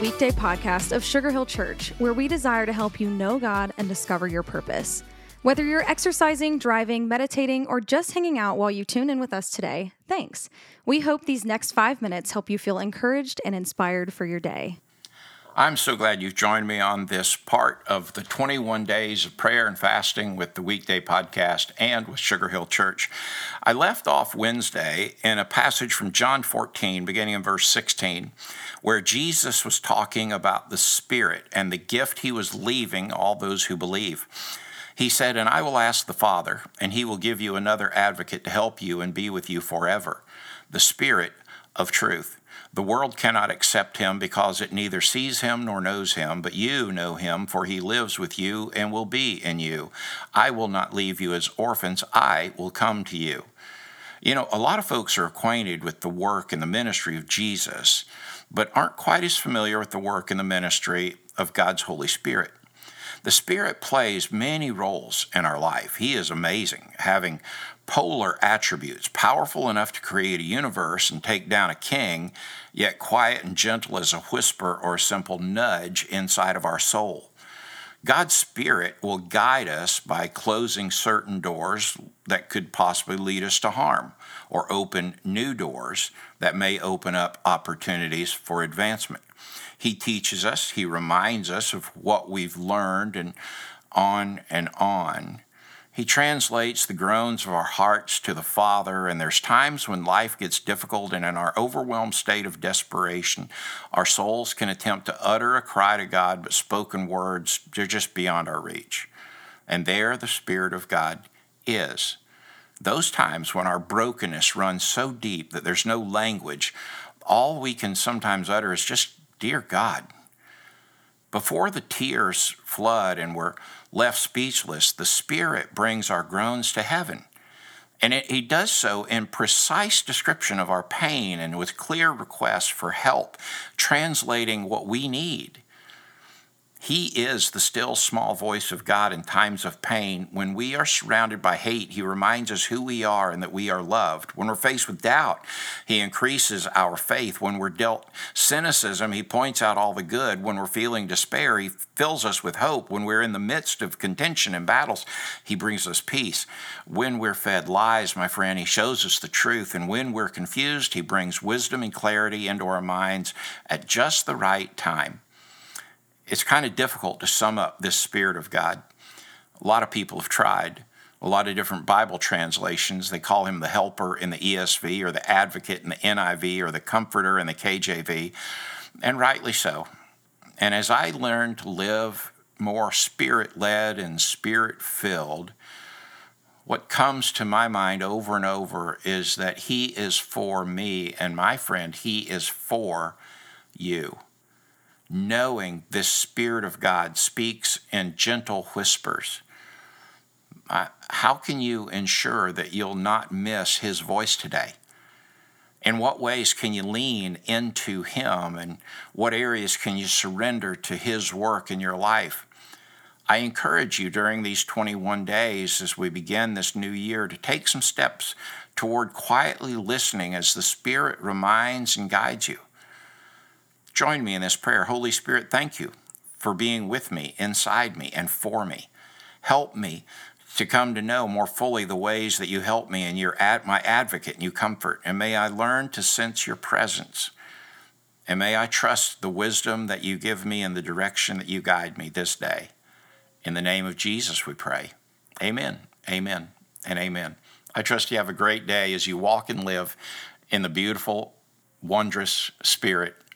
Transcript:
weekday podcast of Sugar Hill Church, where we desire to help you know God and discover your purpose. Whether you're exercising, driving, meditating, or just hanging out while you tune in with us today, thanks. We hope these next five minutes help you feel encouraged and inspired for your day. I'm so glad you've joined me on this part of the 21 days of prayer and fasting with the weekday podcast and with Sugar Hill Church. I left off Wednesday in a passage from John 14, beginning in verse 16, where Jesus was talking about the Spirit and the gift he was leaving all those who believe. He said, And I will ask the Father, and he will give you another advocate to help you and be with you forever, the Spirit of truth. The world cannot accept him because it neither sees him nor knows him, but you know him, for he lives with you and will be in you. I will not leave you as orphans, I will come to you. You know, a lot of folks are acquainted with the work and the ministry of Jesus, but aren't quite as familiar with the work and the ministry of God's Holy Spirit. The Spirit plays many roles in our life. He is amazing, having polar attributes, powerful enough to create a universe and take down a king, yet quiet and gentle as a whisper or a simple nudge inside of our soul. God's Spirit will guide us by closing certain doors that could possibly lead us to harm, or open new doors that may open up opportunities for advancement. He teaches us, He reminds us of what we've learned, and on and on. He translates the groans of our hearts to the Father, and there's times when life gets difficult, and in our overwhelmed state of desperation, our souls can attempt to utter a cry to God, but spoken words, they're just beyond our reach. And there the Spirit of God is. Those times when our brokenness runs so deep that there's no language, all we can sometimes utter is just, Dear God. Before the tears flood and we're left speechless, the Spirit brings our groans to heaven. And it, he does so in precise description of our pain and with clear requests for help, translating what we need. He is the still small voice of God in times of pain. When we are surrounded by hate, He reminds us who we are and that we are loved. When we're faced with doubt, He increases our faith. When we're dealt cynicism, He points out all the good. When we're feeling despair, He fills us with hope. When we're in the midst of contention and battles, He brings us peace. When we're fed lies, my friend, He shows us the truth. And when we're confused, He brings wisdom and clarity into our minds at just the right time it's kind of difficult to sum up this Spirit of God. A lot of people have tried. A lot of different Bible translations, they call him the helper in the ESV or the advocate in the NIV or the comforter in the KJV, and rightly so. And as I learn to live more spirit led and spirit filled, what comes to my mind over and over is that He is for me, and my friend, He is for you knowing this Spirit of God speaks in gentle whispers. Uh, how can you ensure that you'll not miss His voice today? In what ways can you lean into Him, and what areas can you surrender to His work in your life? I encourage you during these 21 days as we begin this new year to take some steps toward quietly listening as the Spirit reminds and guides you. Join me in this prayer. Holy Spirit, thank you for being with me, inside me, and for me. Help me to come to know more fully the ways that you help me and you're at my advocate and you comfort. And may I learn to sense your presence. And may I trust the wisdom that you give me and the direction that you guide me this day. In the name of Jesus, we pray. Amen, amen, and amen. I trust you have a great day as you walk and live in the beautiful, wondrous Spirit